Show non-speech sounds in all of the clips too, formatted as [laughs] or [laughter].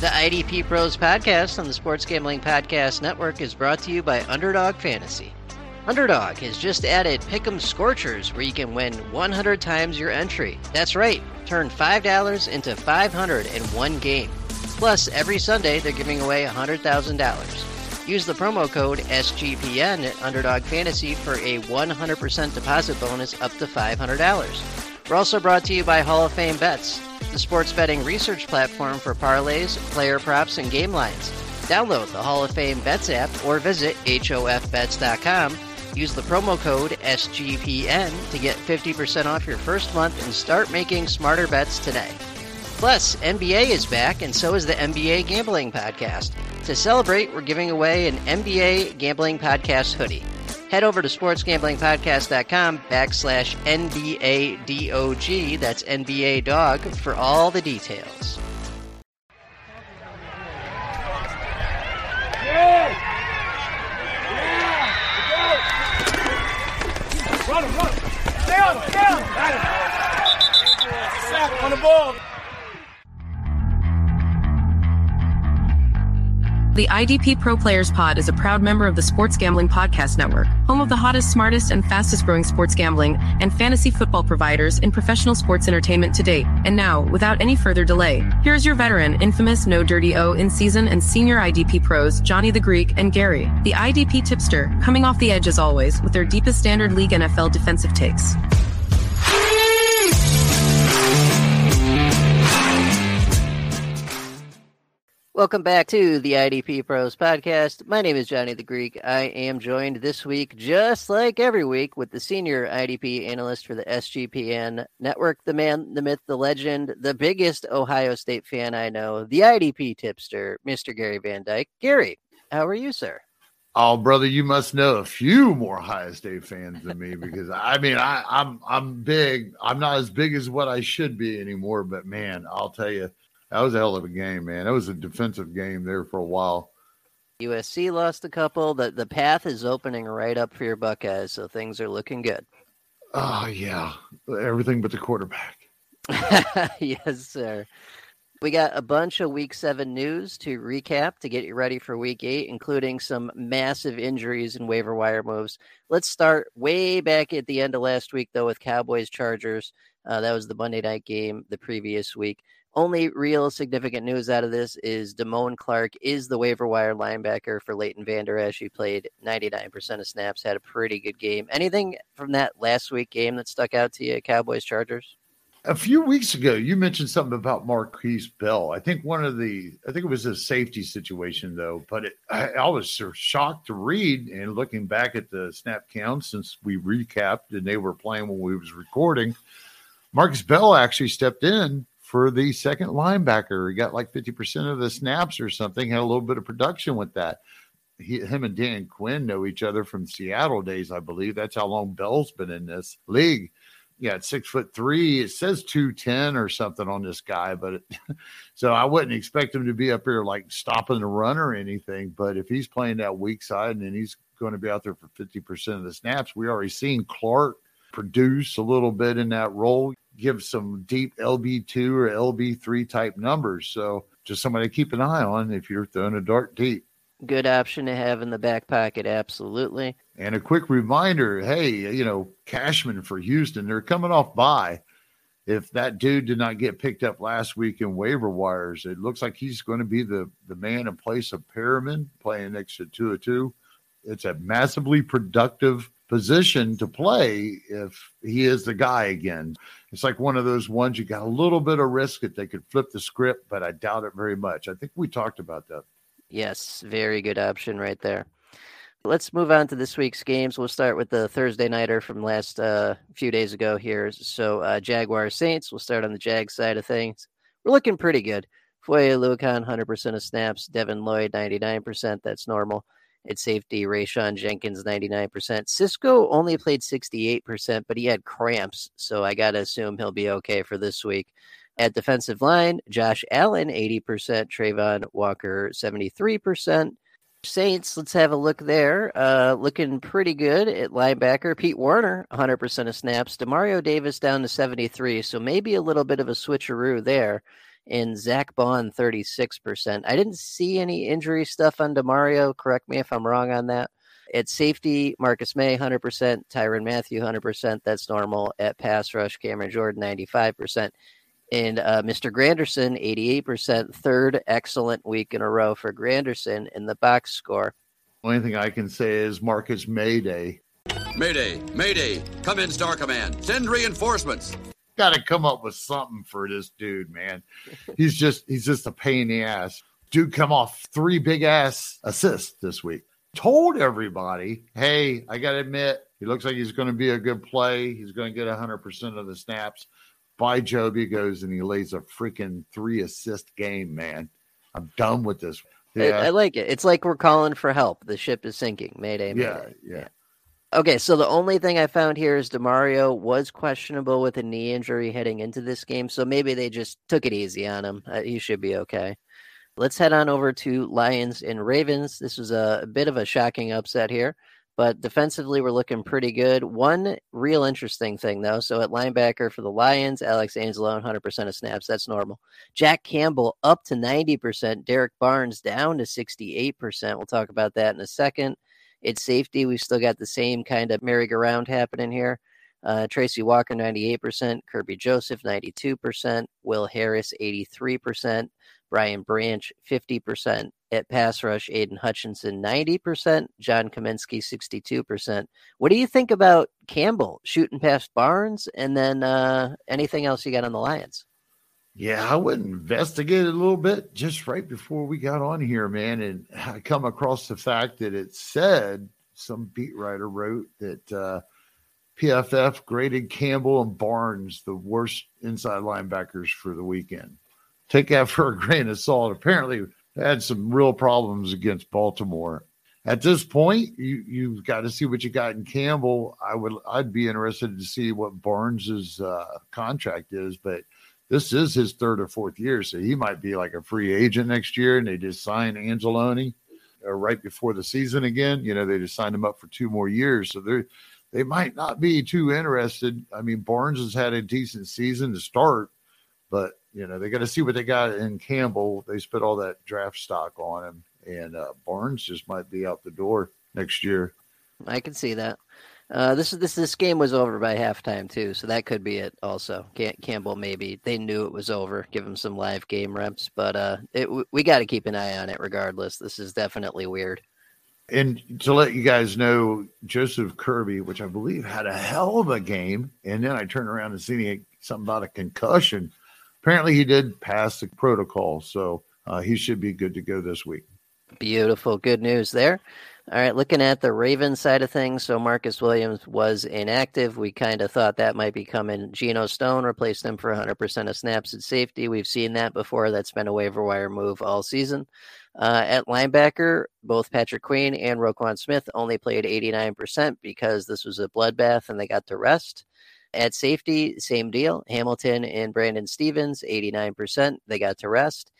The IDP Pros podcast on the Sports Gambling Podcast Network is brought to you by Underdog Fantasy. Underdog has just added Pick'em Scorchers where you can win 100 times your entry. That's right, turn $5 into 500 in one game. Plus, every Sunday they're giving away $100,000. Use the promo code SGPN at Underdog Fantasy for a 100% deposit bonus up to $500. We're also brought to you by Hall of Fame Bets the sports betting research platform for parlays, player props, and game lines. Download the Hall of Fame Bets app or visit HOFBets.com. Use the promo code SGPN to get 50% off your first month and start making smarter bets today. Plus, NBA is back, and so is the NBA Gambling Podcast. To celebrate, we're giving away an NBA Gambling Podcast hoodie. Head over to sportsgamblingpodcast.com backslash NBADOG, that's NBA Dog, for all the details. Yeah! Yeah! Run him, run him! Stay on him, stay on him! Sack on the ball! The IDP Pro Players Pod is a proud member of the Sports Gambling Podcast Network, home of the hottest, smartest, and fastest growing sports gambling and fantasy football providers in professional sports entertainment to date. And now, without any further delay, here's your veteran, infamous No Dirty O in season and senior IDP pros, Johnny the Greek and Gary, the IDP tipster, coming off the edge as always with their deepest standard league NFL defensive takes. Welcome back to the IDP Pros podcast. My name is Johnny the Greek. I am joined this week, just like every week, with the senior IDP analyst for the SGPN network, the man, the myth, the legend, the biggest Ohio State fan I know, the IDP tipster, Mr. Gary Van Dyke. Gary, how are you, sir? Oh, brother, you must know a few more Ohio State fans than me [laughs] because I mean, I, I'm I'm big. I'm not as big as what I should be anymore, but man, I'll tell you that was a hell of a game, man. That was a defensive game there for a while. USC lost a couple. The the path is opening right up for your Buckeyes, so things are looking good. Oh yeah, everything but the quarterback. [laughs] yes, sir. We got a bunch of week seven news to recap to get you ready for week eight, including some massive injuries and waiver wire moves. Let's start way back at the end of last week, though, with Cowboys Chargers. Uh, that was the Monday night game the previous week. Only real significant news out of this is Damone Clark is the waiver wire linebacker for Leighton Vander Esch. He played 99% of snaps, had a pretty good game. Anything from that last week game that stuck out to you, Cowboys Chargers? A few weeks ago, you mentioned something about Markquese Bell. I think one of the, I think it was a safety situation though, but it, I, I was sort of shocked to read and looking back at the snap count since we recapped and they were playing when we was recording. Marcus Bell actually stepped in for the second linebacker. He got like 50% of the snaps or something, had a little bit of production with that. He, him and Dan Quinn know each other from Seattle days, I believe. That's how long Bell's been in this league. Yeah, at six foot three. It says 210 or something on this guy, but it, [laughs] so I wouldn't expect him to be up here like stopping the run or anything. But if he's playing that weak side and he's going to be out there for 50% of the snaps, we already seen Clark produce a little bit in that role give some deep LB2 or LB3 type numbers. So just somebody to keep an eye on if you're throwing a dart deep. Good option to have in the back pocket, absolutely. And a quick reminder hey, you know, Cashman for Houston, they're coming off by. If that dude did not get picked up last week in waiver wires, it looks like he's going to be the, the man in place of Perryman playing next to two or two. It's a massively productive position to play if he is the guy again. It's like one of those ones you got a little bit of risk that they could flip the script, but I doubt it very much. I think we talked about that. Yes, very good option right there. Let's move on to this week's games. We'll start with the Thursday nighter from last uh, few days ago here. So uh, Jaguar Saints. We'll start on the Jag side of things. We're looking pretty good. Foye Oluokun, 100% of snaps. Devin Lloyd, 99%. That's normal. At safety, Rayshawn Jenkins, 99%. Cisco only played 68%, but he had cramps. So I got to assume he'll be okay for this week. At defensive line, Josh Allen, 80%. Travon Walker, 73%. Saints, let's have a look there. Uh, looking pretty good at linebacker. Pete Werner, 100% of snaps. Demario Davis down to 73, so maybe a little bit of a switcheroo there. And Zack Baun 36%. I didn't see any injury stuff on Demario. Correct me if I'm wrong on that. At safety, Marcus Maye 100%, Tyrann Mathieu 100%. That's normal. At pass rush, Cameron Jordan 95%. And uh, Mr. Granderson, 88%, third excellent week in a row for Granderson in the box score. Only thing I can say is Marcus Mayday. Mayday, Mayday, come in, Star Command. Send reinforcements. Got to come up with something for this dude, man. He's just he's just a pain in the ass. Dude, come off three big ass assists this week. Told everybody, hey, I got to admit, he looks like he's going to be a good play. He's going to get 100% of the snaps by Job, he goes and he lays a freaking three assist game, man. I'm done with this. Yeah. I, I, like it. It's like we're calling for help. The ship is sinking. Mayday, mayday. Yeah, yeah. yeah. Okay, so the only thing I found here is Demario was questionable with a knee injury heading into this game, so maybe they just took it easy on him. Uh, he should be okay. Let's head on over to Lions and Ravens. This was a, a bit of a shocking upset here but defensively we're looking pretty good. One real interesting thing though, so at linebacker for the Lions, Alex Anzalone, 100% of snaps, that's normal. Jack Campbell up to 90%, Derrick Barnes down to 68%. We'll talk about that in a second. It's safety, we've still got the same kind of merry-go-round happening here. Uh, Tracy Walker, 98%, Kerby Joseph, 92%, Will Harris, 83%, Brian Branch, 50%. At pass rush, Aidan Hutchinson, 90%. John Cominsky, 62%. What do you think about Campbell shooting past Barnes? And then uh, anything else you got on the Lions? Yeah, I would investigate a little bit just right before we got on here, man. And I come across the fact that it said some beat writer wrote that uh, PFF graded Campbell and Barnes the worst inside linebackers for the weekend take that for a grain of salt. Apparently, had some real problems against Baltimore. At this point, you you've got to see what you got in Campbell. I would I'd be interested to see what Barnes's uh, contract is, but this is his third or fourth year, so he might be like a free agent next year. And they just signed Angeloni uh, right before the season again. You know, they just signed him up for two more years, so they they might not be too interested. I mean, Barnes has had a decent season to start, but you know, they got to see what they got in Campbell. They spent all that draft stock on him, and uh, Barnes just might be out the door next year. I can see that. Uh, this is this this game was over by halftime too, so that could be it. Also, Cam- Campbell maybe they knew it was over. Give him some live game reps, but uh, it, we got to keep an eye on it regardless. This is definitely weird. And to let you guys know, Joseph Kerby, which I believe had a hell of a game, and then I turned around and seen something about a concussion apparently he did pass the protocol, so uh, he should be good to go this week. Beautiful, good news there. All right, looking at the Ravens side of things, so Marcus Williams was inactive. We kind of thought that might be coming. Geno Stone replaced him for 100% of snaps at safety. We've seen that before. That's been a waiver wire move all season. Uh, at linebacker, both Patrick Queen and Roquan Smith only played 89% because this was a bloodbath and they got to rest. At safety, same deal. Hamilton and Brandon Stephens, 89%. They got to rest.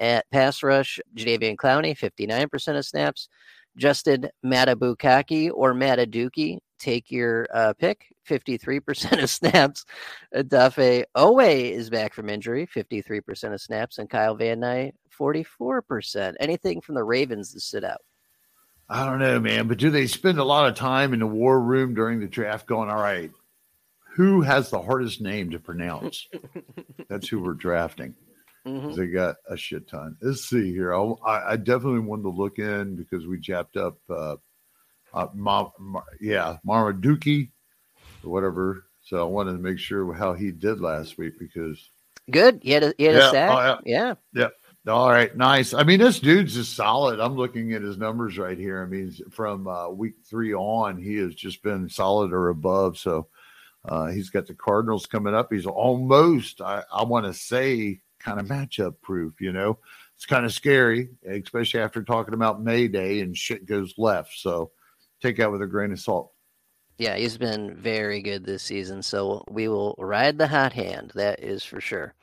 At pass rush, Jadeveon Clowney, 59% of snaps. Justin Madubuakiki or Mataduki, take your uh, pick, 53% [laughs] of snaps. Odafe Oweh is back from injury, 53% of snaps. And Kyle Van Noy, 44%. Anything from the Ravens to sit out? I don't know, man, but do they spend a lot of time in the war room during the draft going, all right, who has the hardest name to pronounce? [laughs] That's who we're drafting. Mm-hmm. They got a shit ton. Let's see here. I, I definitely wanted to look in because we japped up, uh, uh, Ma, Ma, yeah, Marmaduke or whatever. So I wanted to make sure how he did last week because good. He had a, he had yeah, a sack. Oh, yeah. yeah. Yeah. All right, nice. I mean, this dude's just solid. I'm looking at his numbers right here. I mean, from uh, week three on, he has just been solid or above. So uh, he's got the Cardinals coming up. He's almost, I, I want to say, kind of matchup proof. You know, it's kind of scary, especially after talking about Mayday and shit goes left. So take that with a grain of salt. Yeah, he's been very good this season. So we will ride the hot hand. That is for sure.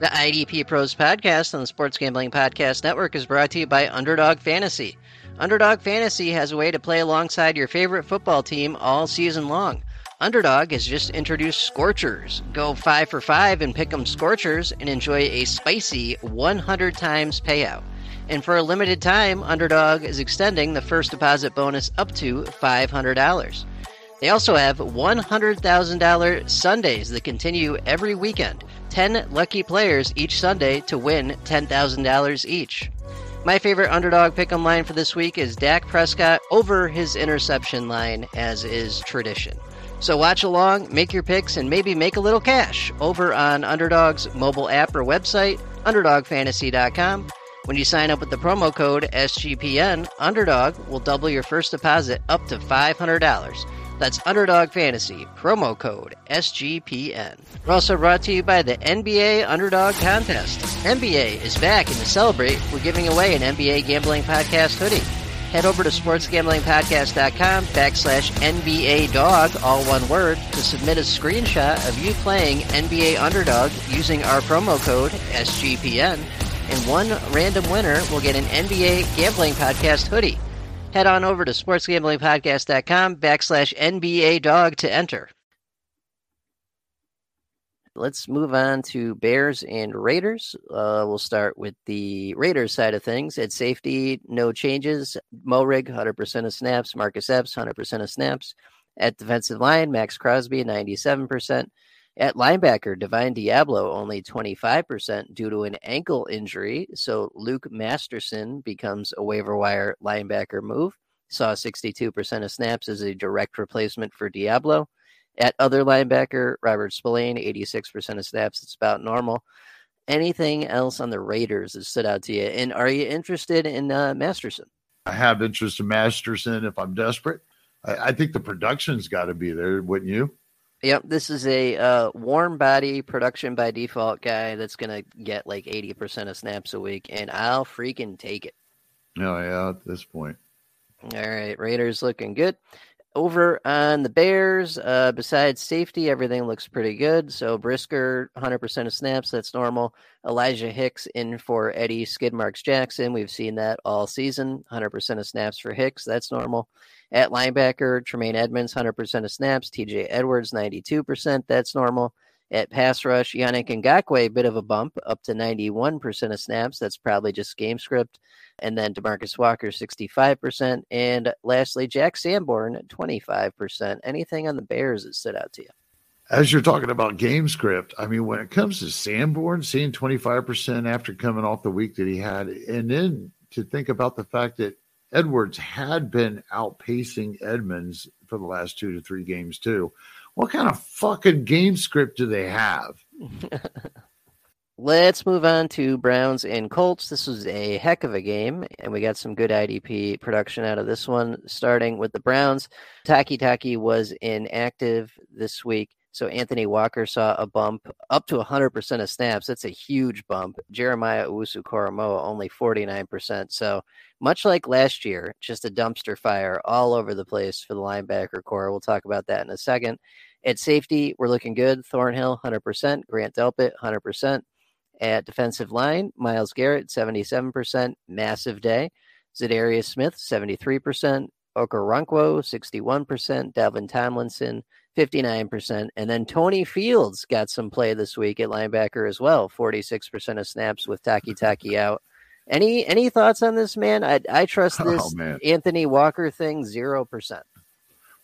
The IDP Pros podcast on the Sports Gambling Podcast Network is brought to you by Underdog Fantasy. Underdog Fantasy has a way to play alongside your favorite football team all season long. Underdog has just introduced Scorchers. Go five for five and pick 'em Scorchers and enjoy a spicy 100 times payout. And for a limited time, Underdog is extending the first deposit bonus up to $500. They also have $100,000 Sundays that continue every weekend. 10 lucky players each Sunday to win $10,000 each. My favorite underdog pick 'em line for this week is Dak Prescott over his interception line, as is tradition. So watch along, make your picks, and maybe make a little cash over on Underdog's mobile app or website, UnderdogFantasy.com. When you sign up with the promo code SGPN, Underdog will double your first deposit up to $500. That's Underdog Fantasy, promo code SGPN. We're also brought to you by the NBA Underdog Contest. NBA is back, and to celebrate, we're giving away an NBA Gambling Podcast hoodie. Head over to sportsgamblingpodcast.com backslash NBA dog, all one word, to submit a screenshot of you playing NBA Underdog using our promo code SGPN. And one random winner will get an NBA Gambling Podcast hoodie. Head on over to sportsgamblingpodcast.com backslash NBA dog to enter. Let's move on to Bears and Raiders. Uh, we'll start with the Raiders side of things. At safety, no changes. Moehrig, 100% of snaps. Marcus Epps, 100% of snaps. At defensive line, Maxx Crosby, 97%. At linebacker, Divine Deablo, only 25% due to an ankle injury. So Luke Masterson becomes a waiver wire linebacker move. Saw 62% of snaps as a direct replacement for Deablo. At other linebacker, Robert Spillane, 86% of snaps. It's about normal. Anything else on the Raiders that stood out to you? And are you interested in uh, Masterson? I have interest in Masterson if I'm desperate. I, I think the production's got to be there, wouldn't you? Yep, this is a uh, warm body production by default guy that's going to get like 80% of snaps a week, and I'll freaking take it. Oh, yeah, at this point. All right, Raiders looking good. Over on the Bears, uh, besides safety, everything looks pretty good. So Brisker, 100% of snaps, that's normal. Elijah Hicks in for Eddie Skidmarks Jackson. We've seen that all season. 100% of snaps for Hicks, that's normal. At linebacker, Tremaine Edmunds, 100% of snaps. TJ Edwards, 92%. That's normal. At pass rush, Yannick Ngakoue, a bit of a bump up to 91% of snaps. That's probably just game script. And then Demarcus Walker, 65%. And lastly, Jack Sanborn, 25%. Anything on the Bears that stood out to you? As you're talking about game script, I mean, when it comes to Sanborn seeing 25% after coming off the week that he had, and then to think about the fact that Edwards had been outpacing Edmunds for the last two to three games too. What kind of fucking game script do they have? [laughs] Let's move on to Browns and Colts. This was a heck of a game, and we got some good IDP production out of this one. Starting with the Browns, Takitaki was inactive this week. So Anthony Walker saw a bump up to 100% of snaps. That's a huge bump. Jeremiah Owusu Koramoah only 49%. So much like last year, just a dumpster fire all over the place for the linebacker core. We'll talk about that in a second. At safety, we're looking good. Thornhill, 100%. Grant Delpit, 100%. At defensive line, Myles Garrett, 77%. Massive day. Za'Darius Smith, 73%. Okoronkwo, 61%. Dalvin Tomlinson, 59%. And then Tony Fields got some play this week at linebacker as well, 46% of snaps with Takitaki out. Any any thoughts on this man? I I trust oh, this oh, Anthony Walker thing 0%.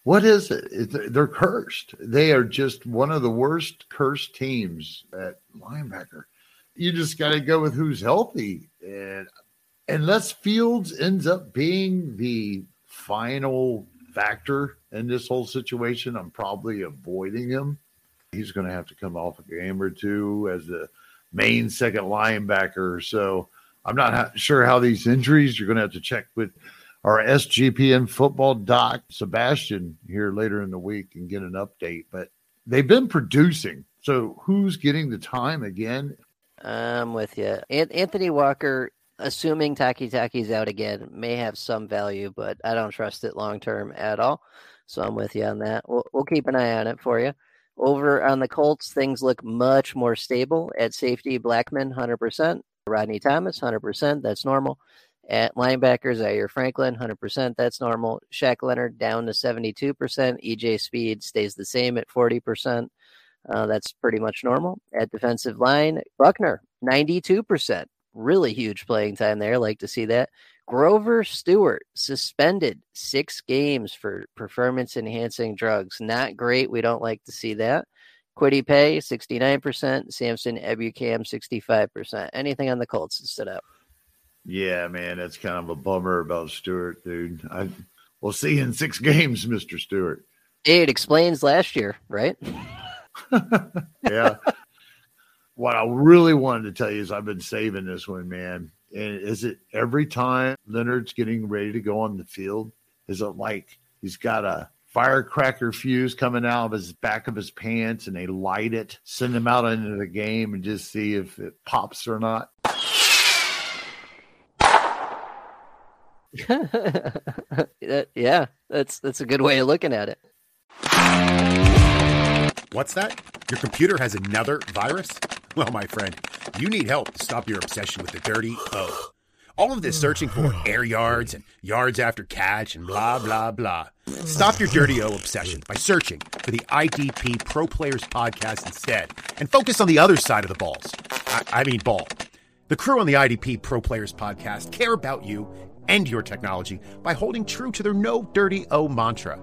What is it? They're cursed. They are just one of the worst cursed teams at linebacker. You just got to go with who's healthy. And unless Fields ends up being the final factor in this whole situation. I'm probably avoiding him. He's going to have to come off a game or two as the main second linebacker. So I'm not sure how these injuries, you're going to have to check with our SGPN football doc, Sebastian, here later in the week and get an update. But they've been producing. So who's getting the time again? I'm with you. Anthony Walker assuming Takitaki's out again, may have some value, but I don't trust it long term at all. So I'm with you on that. We'll, we'll keep an eye on it for you. Over on the Colts, things look much more stable. At safety, Blackmon, 100%. Rodney Thomas, 100%. That's normal. At linebackers, Zaire Franklin, 100%. That's normal. Shaq Leonard down to 72%. EJ Speed stays the same at 40%. Uh, that's pretty much normal. At defensive line, Buckner, 92%. Really huge playing time there. Like to see that. Grover Stewart suspended six games for performance enhancing drugs. Not great. We don't like to see that. Kwity Paye, 69%. Samson Ebukam, 65%. Anything on the Colts that stood out? Yeah, man, that's kind of a bummer about Stewart, dude. I we'll see you in six [laughs] games, Mister Stewart. It explains last year, right? [laughs] yeah. What I really wanted to tell you is I've been saving this one, man. And is it every time Leonard's getting ready to go on the field? Is it like he's got a firecracker fuse coming out of his back of his pants and they light it, send him out into the game and just see if it pops or not? [laughs] yeah, that's that's a good way of looking at it. What's that? Your computer has another virus? Well, my friend, you need help to stop your obsession with the dirty O. All of this searching for [sighs] air yards and yards after catch and blah, blah, blah. Stop your dirty O obsession by searching for the IDP Pro Players podcast instead and focus on the other side of the balls. I, I mean, ball. The crew on the IDP Pro Players podcast care about you and your technology by holding true to their no dirty O mantra.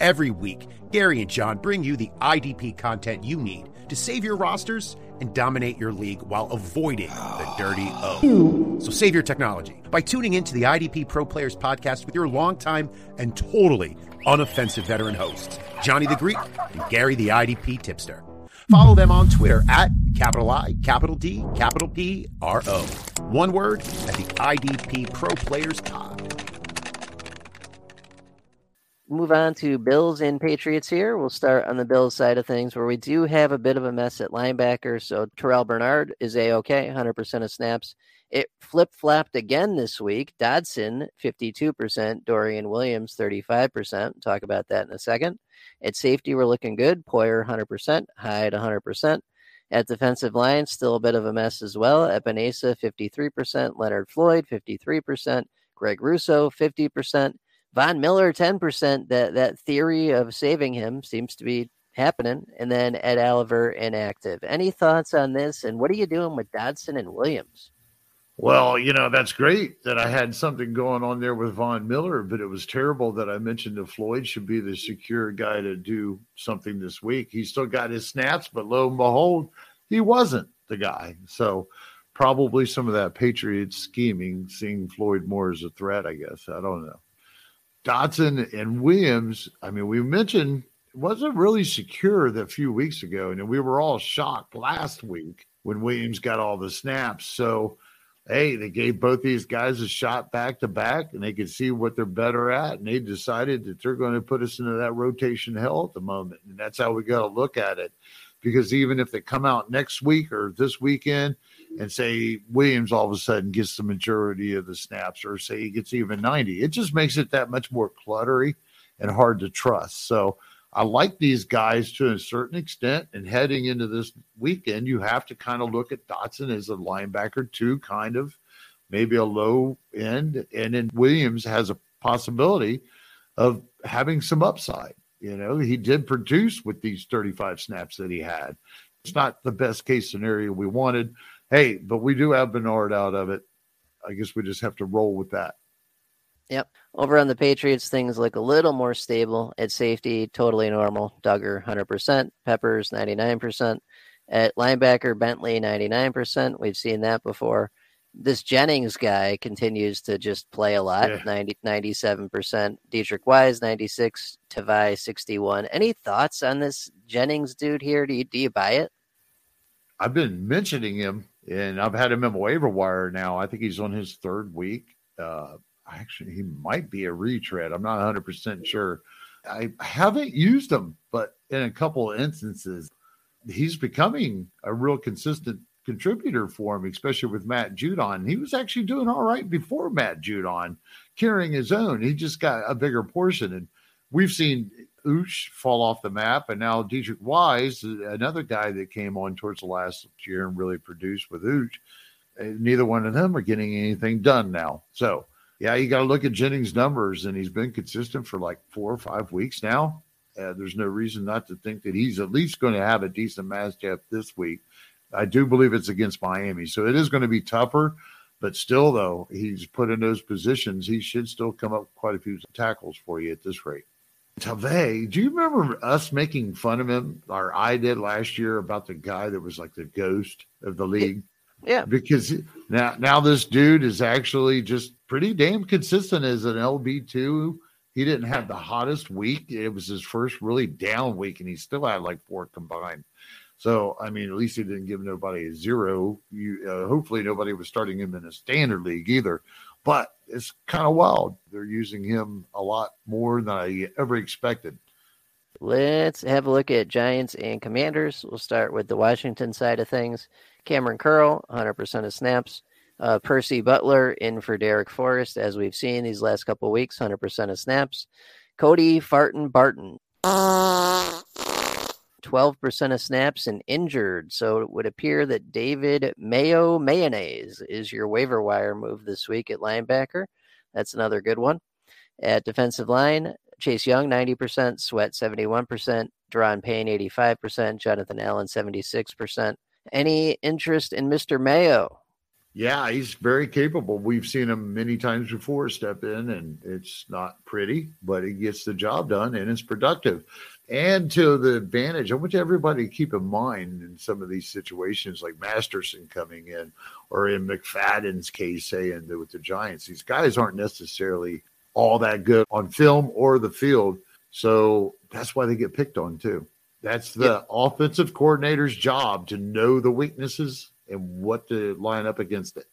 Every week, Gary and Jon bring you the IDP content you need to save your rosters and dominate your league while avoiding the dirty O. So save your technology by tuning into the IDP Pro Players podcast with your longtime and totally unoffensive veteran hosts, Johnny the Greek and Gary the IDP tipster. Follow them on Twitter at capital I, capital D, capital P, R O. One word at the IDP Pro Players Pod. Move on to Bills and Patriots here. We'll start on the Bills side of things where we do have a bit of a mess at linebacker. So Terrel Bernard is a okay, 100% of snaps. It flip flopped again this week. Dodson, 52%. Dorian Williams, 35%. Talk about that in a second. At safety, we're looking good. Poyer, 100%. Hyde, 100%. At defensive line, still a bit of a mess as well. Epenesa, 53%. Leonard Floyd, 53%. Greg Rousseau, 50%. Von Miller, 10%. That, that theory of saving him seems to be happening. And then Ed Oliver, inactive. Any thoughts on this? And what are you doing with Dodson and Williams? Well, you know, that's great that I had something going on there with Von Miller, but it was terrible that I mentioned that Floyd should be the secure guy to do something this week. He still got his snaps, but lo and behold, he wasn't the guy. So probably some of that Patriots scheming, seeing Floyd more as a threat, I guess. I don't know. Dodson and Williams, I mean, we mentioned wasn't really secure a few weeks ago, and we were all shocked last week when Williams got all the snaps. So hey, they gave both these guys a shot back to back and they could see what they're better at. And they decided that they're going to put us into that rotation hell at the moment. And that's how we got to look at it. Because even if they come out next week or this weekend and say Williams all of a sudden gets the majority of the snaps or say he gets even 90, it just makes it that much more cluttery and hard to trust. So, I like these guys to a certain extent. And heading into this weekend, you have to kind of look at Dodson as a linebacker, too, kind of maybe a low end. And then Williams has a possibility of having some upside. You know, he did produce with these 35 snaps that he had. It's not the best case scenario we wanted. Hey, but we do have Bernard out of it. I guess we just have to roll with that. Yep. Over on the Patriots, things look a little more stable at safety, totally normal. Dugger, 100%. Peppers, 99%. At linebacker, Bentley, 99%. We've seen that before. This Jennings guy continues to just play a lot, yeah. 90, 97%. Deatrich Wise, 96. Tavai, 61. Any thoughts on this Jennings dude here? Do you, do you buy it? I've been mentioning him, and I've had him in waiver wire now. I think he's on his third week. Uh, actually he might be a retread. I'm not 100% sure. I haven't used him, but in a couple of instances, he's becoming a real consistent contributor for him, especially with Matt Judon. He was actually doing all right before Matt Judon, carrying his own. He just got a bigger portion. And we've seen Ooch fall off the map, and now Deatrich Wise, another guy that came on towards the last year and really produced with Ooch, uh, neither one of them are getting anything done now. So, yeah, you got to look at Jennings' numbers, and he's been consistent for like four or five weeks now. Uh, there's no reason not to think that he's at least going to have a decent matchup this week. I do believe it's against Miami, so it is going to be tougher. But still, though, he's put in those positions. He should still come up quite a few tackles for you at this rate. Tavai, do you remember us making fun of him, or I did last year, about the guy that was like the ghost of the league? Yeah. Because now, now this dude is actually just pretty damn consistent as an LB two. He didn't have the hottest week. It was his first really down week, and he still had like four combined. So, I mean, at least he didn't give nobody a zero. You, uh, hopefully, nobody was starting him in a standard league either. But it's kind of wild. They're using him a lot more than I ever expected. Let's have a look at Giants and Commanders. We'll start with the Washington side of things. Kamren Curl, 100% of snaps. Uh, Percy Butler in for Darrick Forrest, as we've seen these last couple weeks, 100% of snaps. Cody Farton Barton, [laughs] 12% of snaps and injured. So it would appear that David Mayo Mayonnaise is your waiver wire move this week at linebacker. That's another good one. At defensive line, Chase Young, 90%, Sweat, 71%, Daron Payne, 85%, Jonathan Allen, 76%. Any interest in Mr. Mayo? Yeah, he's very capable. We've seen him many times before step in, and it's not pretty, but he gets the job done and it's productive. And to the advantage, I want everybody to keep in mind in some of these situations, like Masterson coming in, or in McFadden's case, saying that with the Giants, these guys aren't necessarily all that good on film or the field. So that's why they get picked on too. That's the yep. offensive coordinator's job to know the weaknesses and what to line up against it.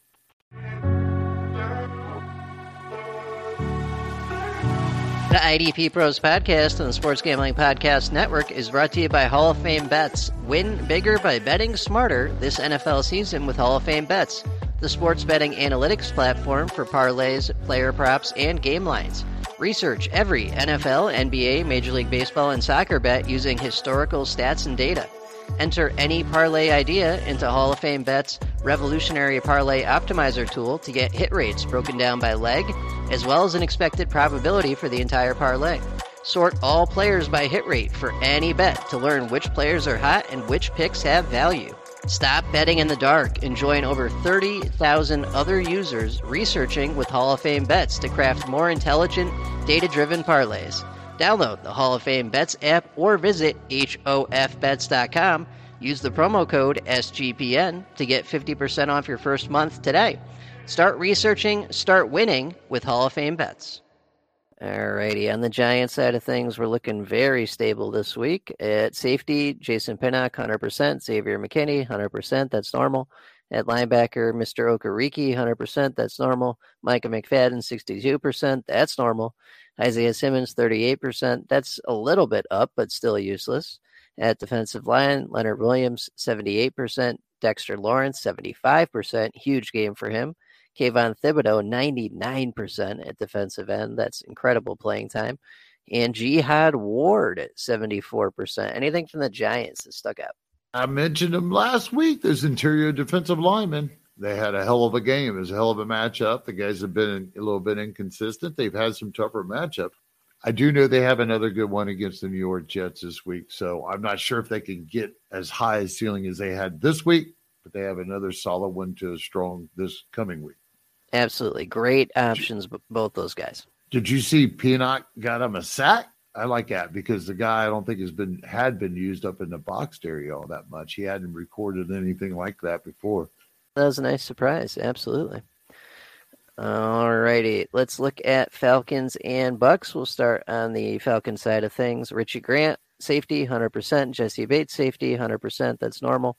The IDP Pros podcast and the Sports Gambling Podcast Network is brought to you by Hall of Fame Bets. Win bigger by betting smarter this NFL season with Hall of Fame Bets, the sports betting analytics platform for parlays, player props, and game lines. Research every NFL, NBA, Major League Baseball, and soccer bet using historical stats and data. Enter any parlay idea into Hall of Fame Bet's revolutionary parlay optimizer tool to get hit rates broken down by leg, as well as an expected probability for the entire parlay. Sort all players by hit rate for any bet to learn which players are hot and which picks have value. Stop betting in the dark and join over 30,000 other users researching with Hall of Fame bets to craft more intelligent, data driven parlays. Download the Hall of Fame Bets app or visit HOFBets.com. Use the promo code SGPN to get 50% off your first month today. Start researching, start winning with Hall of Fame Bets. Alrighty, on the Giants side of things, we're looking very stable this week. At safety, Jason Pinnock, 100%. Xavier McKinney, 100%. That's normal. At linebacker, Mr. Okereke, 100%. That's normal. Micah McFadden, 62%. That's normal. Isaiah Simmons, 38%. That's a little bit up, but still useless. At defensive line, Leonard Williams, 78%. Dexter Lawrence, 75%. Huge game for him. Kayvon Thibodeaux, 99% at defensive end. That's incredible playing time. And Jihad Ward at 74%. Anything from the Giants that stuck out? I mentioned him last week. Those interior defensive linemen they had a hell of a game. It was a hell of a matchup. The guys have been a little bit inconsistent. They've had some tougher matchups. I do know they have another good one against the New York Jets this week. So I'm not sure if they can get as high a ceiling as they had this week, but they have another solid one to a strong this coming week. Absolutely. Great options, both those guys. Did you see Pinnock got him a sack? I like that because the guy I don't think has been had been used up in the box area all that much. He hadn't recorded anything like that before. That was a nice surprise. Absolutely. All righty. Let's look at Falcons and Bucks. We'll start on the Falcon side of things. Richie Grant, safety, 100%. Jessie Bates, safety, 100%. That's normal.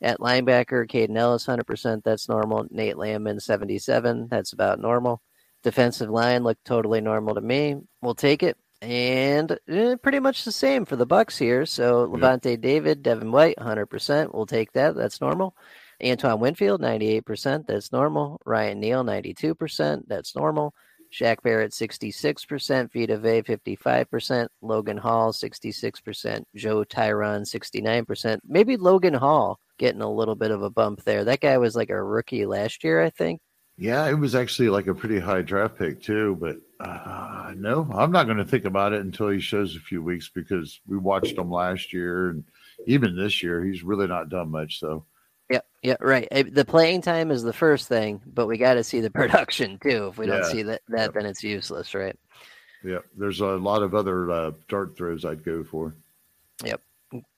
At linebacker, Kaden Elliss, 100%. That's normal. Nate Landman, 77. That's about normal. Defensive line looked totally normal to me. We'll take it. And eh, pretty much the same for the Bucks here. So Lavonte David, Devin White, 100%. We'll take that. That's normal. Antoine Winfield, 98%. That's normal. Ryan Neal, 92%. That's normal. Shaq Barrett, 66%. Vita Vea, 55%. Logan Hall, 66%. Joe Tryon, 69%. Maybe Logan Hall getting a little bit of a bump there. That guy was like a rookie last year, I think. Yeah, it was actually like a pretty high draft pick too, but uh, no, I'm not going to think about it until he shows a few weeks because we watched him last year and even this year he's really not done much. So yeah, yeah, right. The playing time is the first thing, but we got to see the [laughs] production too. If we don't see that, that yep. then it's useless, right? Yeah, there's a lot of other uh, dart throws I'd go for. Yep,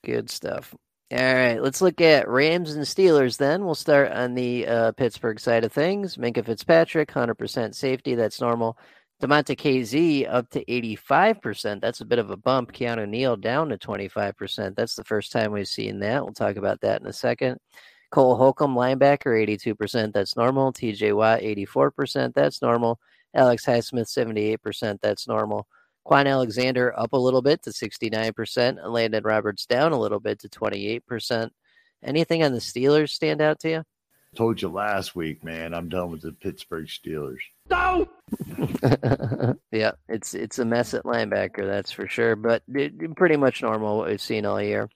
good stuff. All right, let's look at Rams and Steelers then. We'll start on the uh, Pittsburgh side of things. Minkah Fitzpatrick, 100% safety. That's normal. Damontae Kazee up to 85%. That's a bit of a bump. Keanu Neal down to 25%. That's the first time we've seen that. We'll talk about that in a second. Cole Holcomb, linebacker, 82%. That's normal. TJ Watt, 84%. That's normal. Alex Highsmith, 78%. That's normal. Kwon Alexander up a little bit to 69%, and Landon Roberts down a little bit to 28%. Anything on the Steelers stand out to you? Told you last week, man. I'm done with the Pittsburgh Steelers. No. [laughs] yeah, it's it's a mess at linebacker, that's for sure. But it, pretty much normal what we've seen all year.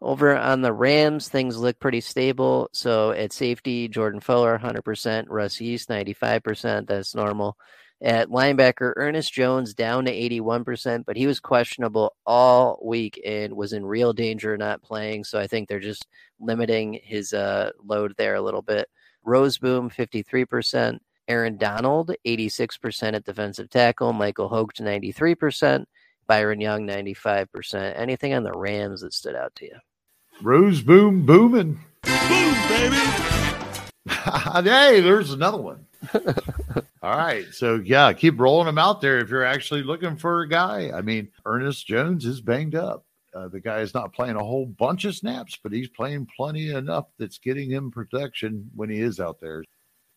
Over on the Rams, things look pretty stable. So at safety, Jordan Fuller, 100%, Russ Yeast, 95%. That's normal. At linebacker, Ernest Jones down to 81%, but he was questionable all week and was in real danger not playing. So I think they're just limiting his uh, load there a little bit. Rozeboom, 53%. Aaron Donald, 86% at defensive tackle. Michael Hoke, 93%. Byron Young, 95%. Anything on the Rams that stood out to you? Rose boom booming. Boom, baby. [laughs] hey, there's another one. [laughs] All right. So, yeah, keep rolling them out there if you're actually looking for a guy. I mean, Ernest Jones is banged up. Uh, the guy is not playing a whole bunch of snaps, but he's playing plenty enough that's getting him protection when he is out there.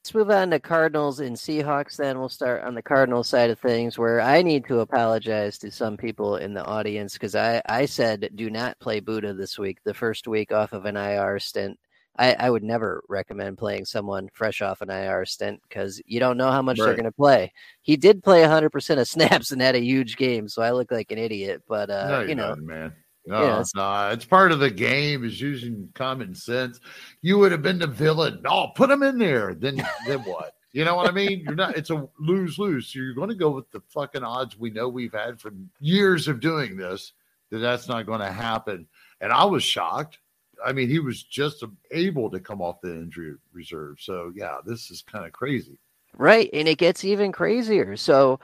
Let's move on to Cardinals and Seahawks. Then we'll start on the Cardinals side of things, where I need to apologize to some people in the audience because I, I said do not play Budda this week, the first week off of an IR stint. I, I would never recommend playing someone fresh off an IR stint because you don't know how much right. they're going to play. He did play 100% of [laughs] snaps and had a huge game, so I look like an idiot. But uh, no, you know, man. No, yeah, oh, it's, no, it's part of the game. Is using common sense. You would have been the villain. No, put him in there. Then, then what? You know what I mean? You're not. It's a lose lose. So you're going to go with the fucking odds we know we've had for years of doing this. That that's not going to happen. And I was shocked. I mean, he was just able to come off the injury reserve. So yeah, this is kind of crazy. Right, and it gets even crazier. So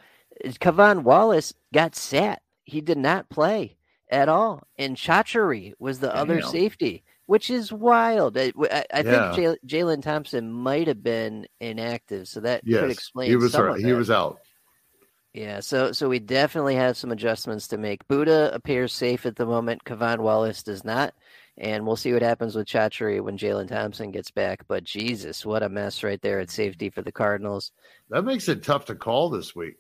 K'Von Wallace got sat. He did not play at all, and Chachere was the Damn. other safety, which is wild. I, I, I yeah. think Jalen Thompson might have been inactive, so that yes, could explain. He was right. He was out. Yeah, so so we definitely have some adjustments to make. Budda appears safe at the moment. K'Von Wallace does not. And we'll see what happens with Chachere when Jalen Thompson gets back. But Jesus, what a mess right there at safety for the Cardinals. That makes it tough to call this week.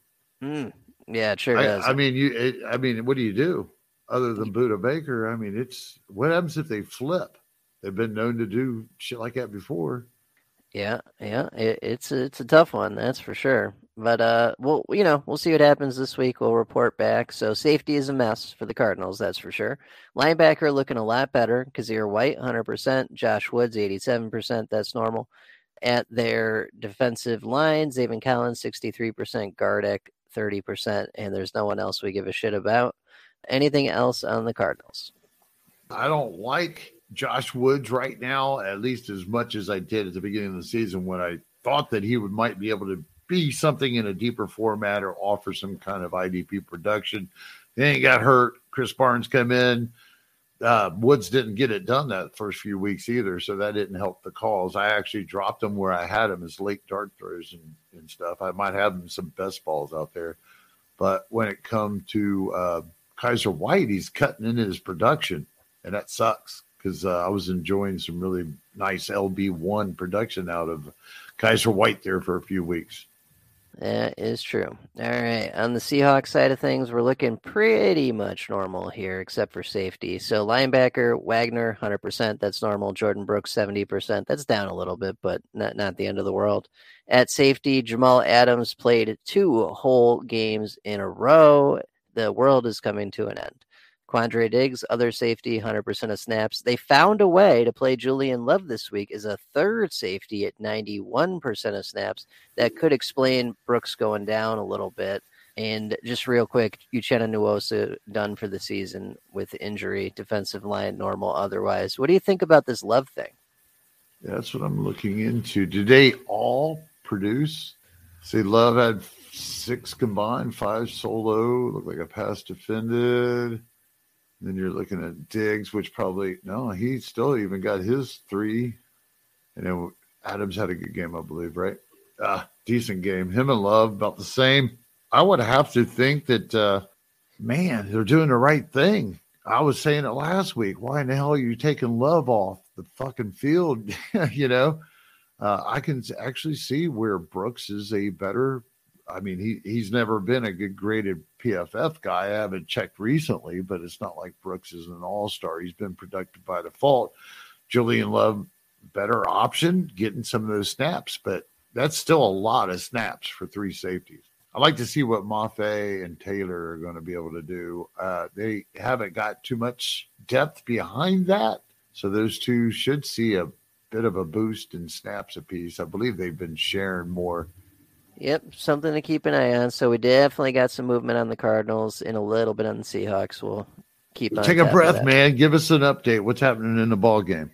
Mm, yeah, it sure I, does. I mean, you. It, I mean, what do you do other than Budda Baker? I mean, it's what happens if they flip? They've been known to do shit like that before. Yeah, yeah, it, it's a, it's a tough one, that's for sure. But uh, we'll you know we'll see what happens this week. We'll report back. So safety is a mess for the Cardinals, that's for sure. Linebacker looking a lot better. Kyzir White, hundred percent. Josh Woods, eighty-seven percent. That's normal. At their defensive line, Zaven Collins, sixty-three percent. Gardeck, thirty percent. And there's no one else we give a shit about. Anything else on the Cardinals? I don't like Josh Woods right now, at least as much as I did at the beginning of the season when I thought that he would might be able to be something in a deeper format or offer some kind of IDP production. Then he got hurt. Krys Barnes come in. Uh, Woods didn't get it done that first few weeks either, so that didn't help the calls. I actually dropped him where I had him as late dart throws and, and stuff. I might have him some best balls out there, but when it come to uh, Kyzir White, he's cutting into his production, and that sucks because uh, I was enjoying some really nice LB one production out of Kyzir White there for a few weeks. That is true. All right. On the Seahawks side of things, we're looking pretty much normal here, except for safety. So linebacker, Wagner, 100%. That's normal. Jordyn Brooks, 70%. That's down a little bit, but not, not the end of the world. At safety, Jamal Adams played two whole games in a row. The world is coming to an end. Quandre Diggs, other safety, 100% of snaps. They found a way to play Julian Love this week as a third safety at 91% of snaps. That could explain Brooks going down a little bit. And just real quick, Uchenna Nwosu done for the season with injury, defensive line normal otherwise. What do you think about this Love thing? That's what I'm looking into. Did they all produce? See, Love had six combined, five solo, look like a pass defended. Then you're looking at Diggs, which probably no, he still even got his three. And then Adams had a good game, I believe, right? Ah, decent game. Him and Love about the same. I would have to think that uh man, they're doing the right thing. I was saying it last week. Why in the hell are you taking Love off the fucking field? [laughs] you know, uh, I can actually see where Brooks is a better I mean, he he's never been a good graded PFF guy. I haven't checked recently, but it's not like Brooks is an all star. He's been productive by default. Julian Love, better option, getting some of those snaps, but that's still a lot of snaps for three safeties. I'd like to see what Mafe and Taylor are going to be able to do. Uh, they haven't got too much depth behind that, so those two should see a bit of a boost in snaps apiece. I believe they've been sharing more Yep, something to keep an eye on. So we definitely got some movement on the Cardinals and a little bit on the Seahawks. We'll keep take a breath, man. Give us an update. What's happening in the ball game?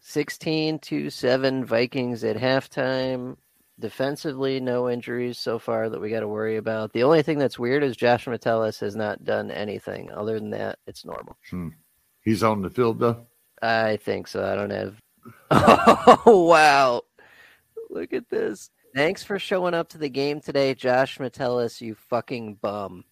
16 to 7 Vikings at halftime. Defensively, no injuries so far that we got to worry about. The only thing that's weird is Josh Metellus has not done anything. Other than that, it's normal. Hmm. He's on the field though. I think so. I don't have. [laughs] Oh wow! Look at this. Thanks for showing up to the game today, Josh Metellus, you fucking bum.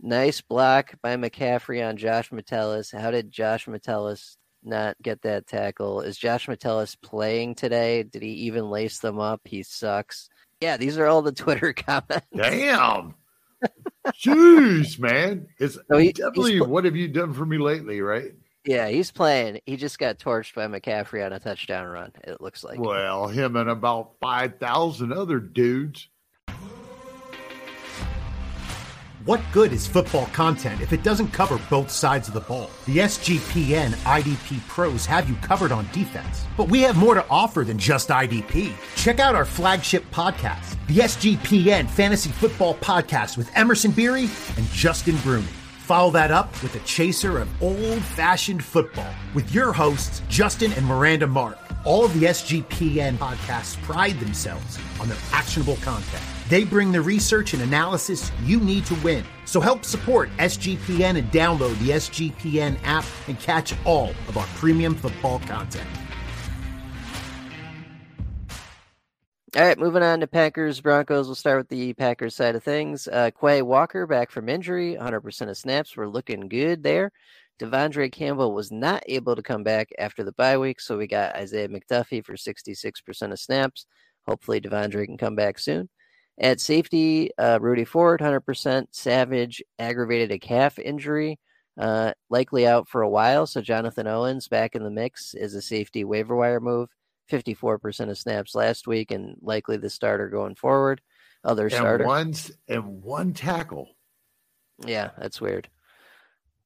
Nice block by McCaffrey on Josh Metellus. How did Josh Metellus not get that tackle? Is Josh Metellus playing today? Did he even lace them up? He sucks. Yeah, these are all the [laughs] Twitter comments. Damn. [laughs] Jeez, man. It's So he- definitely what have you done for me lately, right? Yeah, he's playing. He just got torched by McCaffrey on a touchdown run, it looks like. Well, him and about 5,000 other dudes. What good is football content if it doesn't cover both sides of the ball? The SGPN IDP pros have you covered on defense, but we have more to offer than just IDP. Check out our flagship podcast, the SGPN Fantasy Football Podcast with Emerson Beery and Justin Bruni. Follow that up with a chaser of old fashioned football with your hosts, Justin and Miranda Mark. All of the SGPN podcasts pride themselves on their actionable content. They bring the research and analysis you need to win. So help support SGPN and download the SGPN app and catch all of our premium football content. All right, moving on to Packers Broncos. We'll start with the Packers side of things. Uh, Quay Walker back from injury, 100% of snaps. We're looking good there. De'Vondre Campbell was not able to come back after the bye week, so we got Isaiah McDuffie for 66% of snaps. Hopefully, De'Vondre can come back soon. At safety, uh, Rudy Ford, 100%. Savage aggravated a calf injury, uh, likely out for a while. So Jonathan Owens back in the mix is a safety waiver wire move. 54% of snaps last week and likely the starter going forward. Other And starter. one, and one tackle. Yeah, that's weird.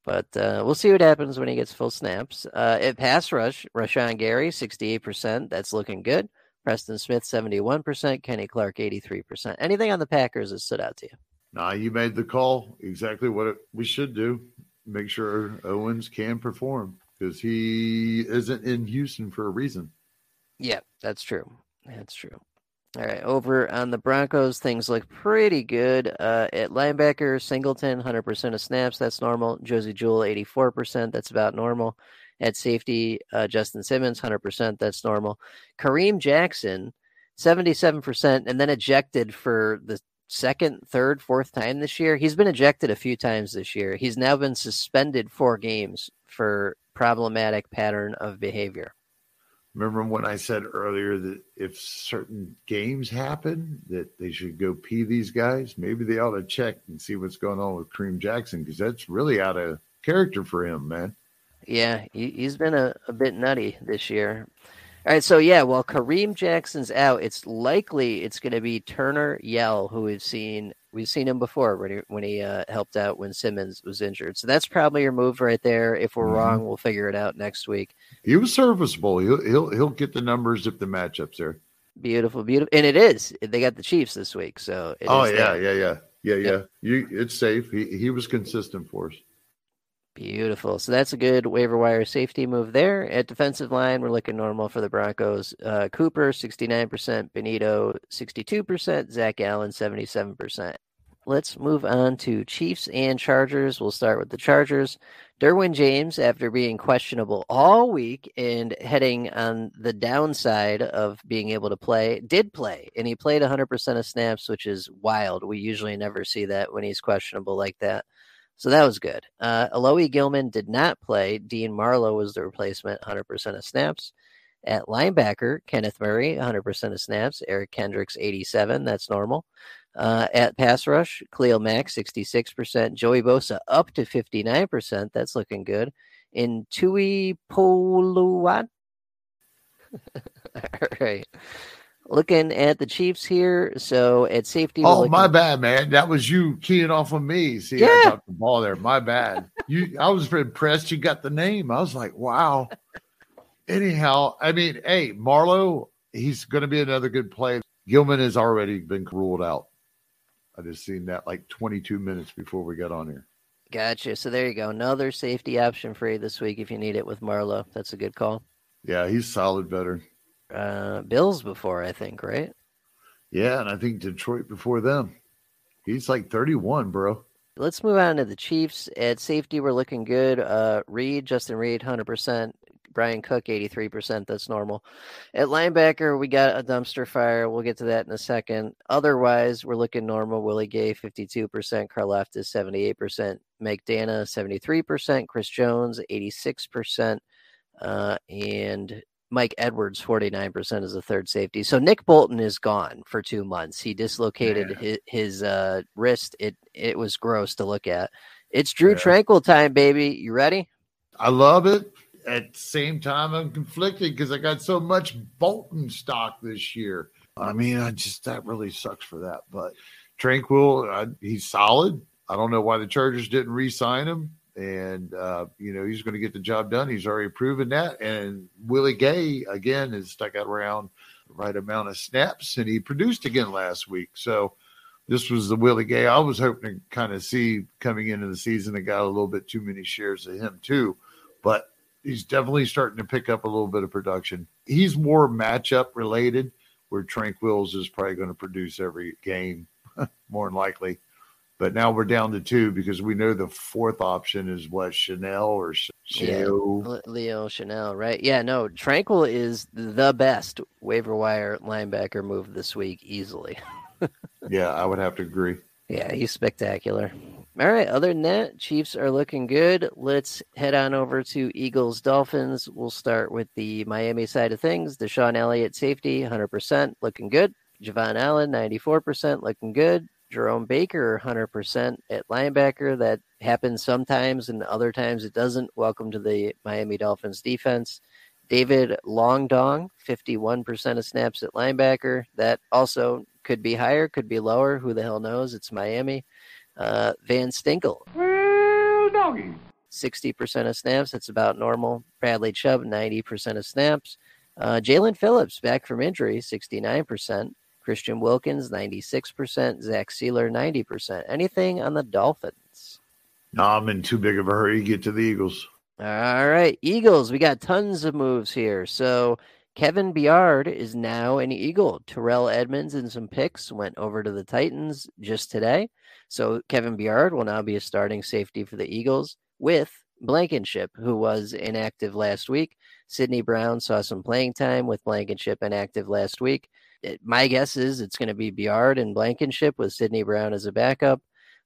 But uh, we'll see what happens when he gets full snaps. Uh, at pass rush, Rashan Gary, 68%. That's looking good. Preston Smith, 71%. Kenny Clark, 83%. Anything on the Packers that stood out to you? Nah, you made the call. Exactly what it, we should do. Make sure Owens can perform because he isn't in Houston for a reason. Yeah, that's true. That's true. All right, over on the Broncos, things look pretty good. Uh, at linebacker, Singleton, 100% of snaps. That's normal. Josey Jewell, 84%. That's about normal. At safety, uh, Justin Simmons, 100%. That's normal. Kareem Jackson, 77%, and then ejected for the second, third, fourth time this year. He's been ejected a few times this year. He's now been suspended four games for problematic pattern of behavior. Remember when I said earlier that if certain games happen, that they should go pee these guys? Maybe they ought to check and see what's going on with Kareem Jackson because that's really out of character for him, man. Yeah, he, he's been a, a bit nutty this year. All right, so yeah, while Kareem Jackson's out, it's likely it's going to be Turner-Yell, who we've seen we've seen him before when he when he uh, helped out when Simmons was injured. So that's probably your move right there. If we're mm-hmm. wrong, we'll figure it out next week. He was serviceable. He'll he'll he'll get the numbers if the matchups there. Beautiful, beautiful, and it is. They got the Chiefs this week, so oh yeah, yeah, yeah, yeah, yeah. You, it's safe. He he was consistent for us. Beautiful. So that's a good waiver wire safety move there. At defensive line, we're looking normal for the Broncos. Uh, Cooper, 69%, Bonitto, 62%, Zach Allen, 77%. Let's move on to Chiefs and Chargers. We'll start with the Chargers. Derwin James, after being questionable all week and heading on the downside of being able to play, did play, and he played 100% of snaps, which is wild. We usually never see that when he's questionable like that. So that was good. Uh, Alohi Gilman did not play. Dean Marlowe was the replacement, 100% of snaps. At linebacker, Kenneth Murray, 100% of snaps. Eric Kendricks, 87. That's normal. Uh, at pass rush, Khalil Mack, 66%. Joey Bosa up to 59%. That's looking good. In Tui Poluat. [laughs] All right looking at the Chiefs here. So at safety, oh looking- my bad, man. That was you keying off on me. See, yeah. I dropped the ball there. My bad. you, I was impressed. You got the name. I was like, wow. Anyhow, I mean, hey, Marlowe, he's going to be another good play. Gilman has already been ruled out. I just seen that like 22 minutes before we got on here. Gotcha. So there you go. Another safety option for you this week if you need it with Marlowe. That's a good call. Yeah, he's solid veteran uh, Bills before, I think, right? Yeah, and I think Detroit before them. He's like 31, bro. Let's move on to the Chiefs. At safety, we're looking good. Uh, Reed, Justin Reid, 100%. Bryan Cook, 83%. That's normal. At linebacker, we got a dumpster fire. We'll get to that in a second. Otherwise, we're looking normal. Willie Gay, 52%. Karlaftis, 78%. Mike Danna, 73%. Chris Jones, 86%. Uh, and Mike Edwards, 49% as a third safety. So Nick Bolton is gone for two months. He dislocated yeah. his, his uh, wrist. It it was gross to look at. It's Drew yeah. Tranquill time, baby. You ready? I love it. At the same time, I'm conflicted because I got so much Bolton stock this year. I mean, I just that really sucks for that. But Tranquill, uh, he's solid. I don't know why the Chargers didn't re-sign him and uh, you know he's going to get the job done. He's already proven that. And Willie Gay again has stuck out around the right amount of snaps, and he produced again last week. So this was the Willie Gay I was hoping to kind of see coming into the season. I got a little bit too many shares of him too, but he's definitely starting to pick up a little bit of production. He's more matchup related, where Tranquills is probably going to produce every game, [laughs] more than likely. But now we're down to two because we know the fourth option is what Chenal or Chenal. Yeah, Leo Chenal, right? Yeah, no, Tranquill is the best waiver wire linebacker move this week, easily. [laughs] yeah, I would have to agree. Yeah, he's spectacular. All right, other than that, Chiefs are looking good. Let's head on over to Eagles Dolphins. We'll start with the Miami side of things. DeShon Elliott, safety, 100%, looking good. Jevon Holland, 94%, looking good. Jerome Baker 100% at linebacker. That happens sometimes and other times it doesn't. Welcome to the Miami Dolphins defense. David Longdong, 51% of snaps at linebacker. That also could be higher, could be lower. Who the hell knows? It's Miami. Uh, Van Stinkle. Well, doggy. 60% of snaps. That's about normal. Bradley Chubb, 90% of snaps. Uh, Jaelan Phillips, back from injury, 69%. Christian Wilkins, 96%. Zach Sieler, 90%. Anything on the Dolphins? No, I'm in too big of a hurry to get to the Eagles. All right. Eagles, we got tons of moves here. So Kevin Byard is now an Eagle. Terrell Edmunds and some picks went over to the Titans just today. So Kevin Byard will now be a starting safety for the Eagles with Blankenship, who was inactive last week. Sydney Brown saw some playing time with Blankenship inactive last week it, my guess is it's going to be Byard and Blankenship with Sydney Brown as a backup.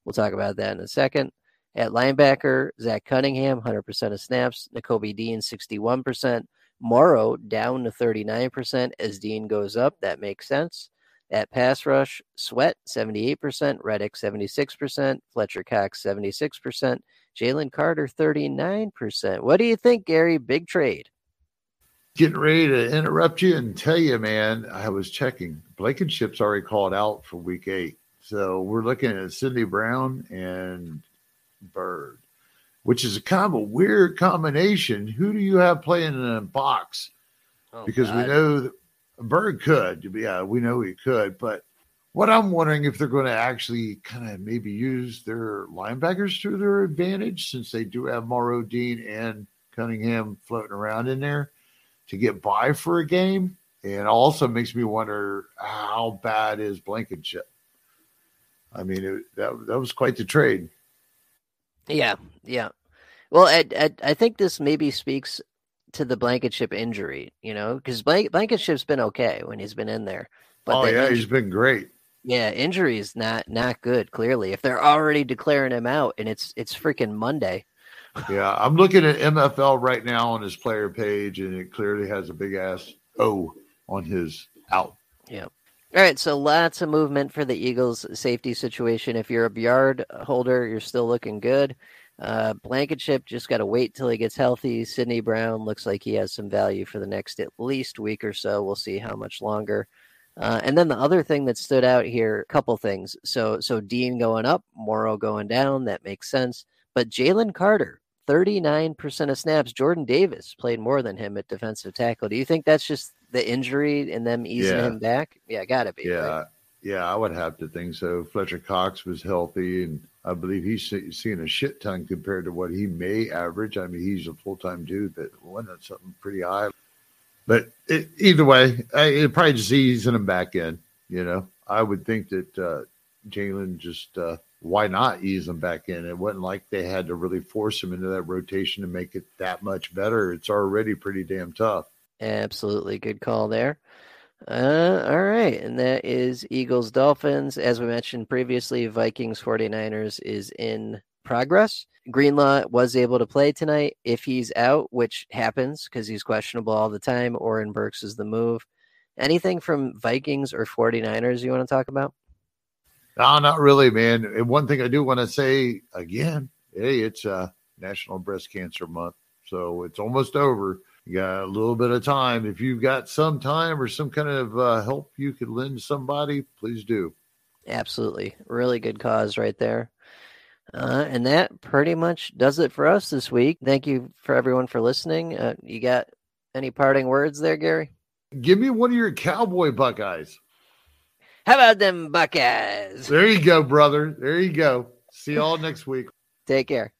We'll talk about that in a second. At linebacker, Zach Cunningham, 100% of snaps. Nakobe Dean, 61%. Morrow down to 39% as Dean goes up. That makes sense. At pass rush, Sweat, 78%. Reddick, 76%. Fletcher Cox, 76%. Jalen Carter, 39%. What do you think, Gary? Big trade. Getting ready to interrupt you and tell you, man, I was checking. Blankenship's already called out for week eight. So we're looking at Sydney Brown and Byard, which is a kind of a weird combination. Who do you have playing in a box? Oh, because we know that Byard could. Yeah, we know he could. But what I'm wondering if they're going to actually kind of maybe use their linebackers to their advantage since they do have Morrow Dean and Cunningham floating around in there to get by for a game. And also makes me wonder how bad is Blankenship. I mean, it, that that was quite the trade. Yeah, yeah. Well, I, I, I think this maybe speaks to the Blankenship injury, you know, because Blank, Blankenship's been okay when he's been in there. oh the yeah, he's been great. yeah, injury is not not good. Clearly, if they're already declaring him out, and it's it's freaking Monday. Yeah, I'm looking at MFL right now on his player page, and it clearly has a big ass O on his out. Yeah. All right, so lots of movement for the Eagles' safety situation. If you're a yard holder, you're still looking good. Uh, Blankenship just got to wait till he gets healthy. Sydney Brown looks like he has some value for the next at least week or so. We'll see how much longer. Uh, and then the other thing that stood out here, a couple things. So so Dean going up, Morrow going down. That makes sense. But Jalen Carter, 39% of snaps. Jordan Davis played more than him at defensive tackle. Do you think that's just the injury and them easing Yeah. him back? Yeah, gotta be. Yeah, right? yeah, I would have to think so. Fletcher Cox was healthy, and I believe he's see- seeing a shit ton compared to what he may average. I mean, he's a full time dude, but wasn't something pretty high. But it, either way, I, it probably just easing him back in. You know, I would think that uh, Jalen just uh, why not ease him back in? It wasn't like they had to really force him into that rotation to make it that much better. It's already pretty damn tough. Absolutely good call there. Uh, all right. And that is Eagles Dolphins. As we mentioned previously, Vikings 49ers is in progress. Greenlaw was able to play tonight. If he's out, which happens because he's questionable all the time, Oren Burks is the move. Anything from Vikings or 49ers you want to talk about? No, not really, man. And one thing I do want to say again, hey, it's uh, National Breast Cancer Month, so it's almost over. You got a little bit of time. If you've got some time or some kind of uh, help you could lend somebody, please do. Absolutely. Really good cause right there. Uh, and that pretty much does it for us this week. Thank you for everyone for listening. Uh, you got any parting words there, Gary? Give me one of your cowboy Buckeyes. How about them Buckeyes? There you go, brother. There you go. See y'all next week. Take care.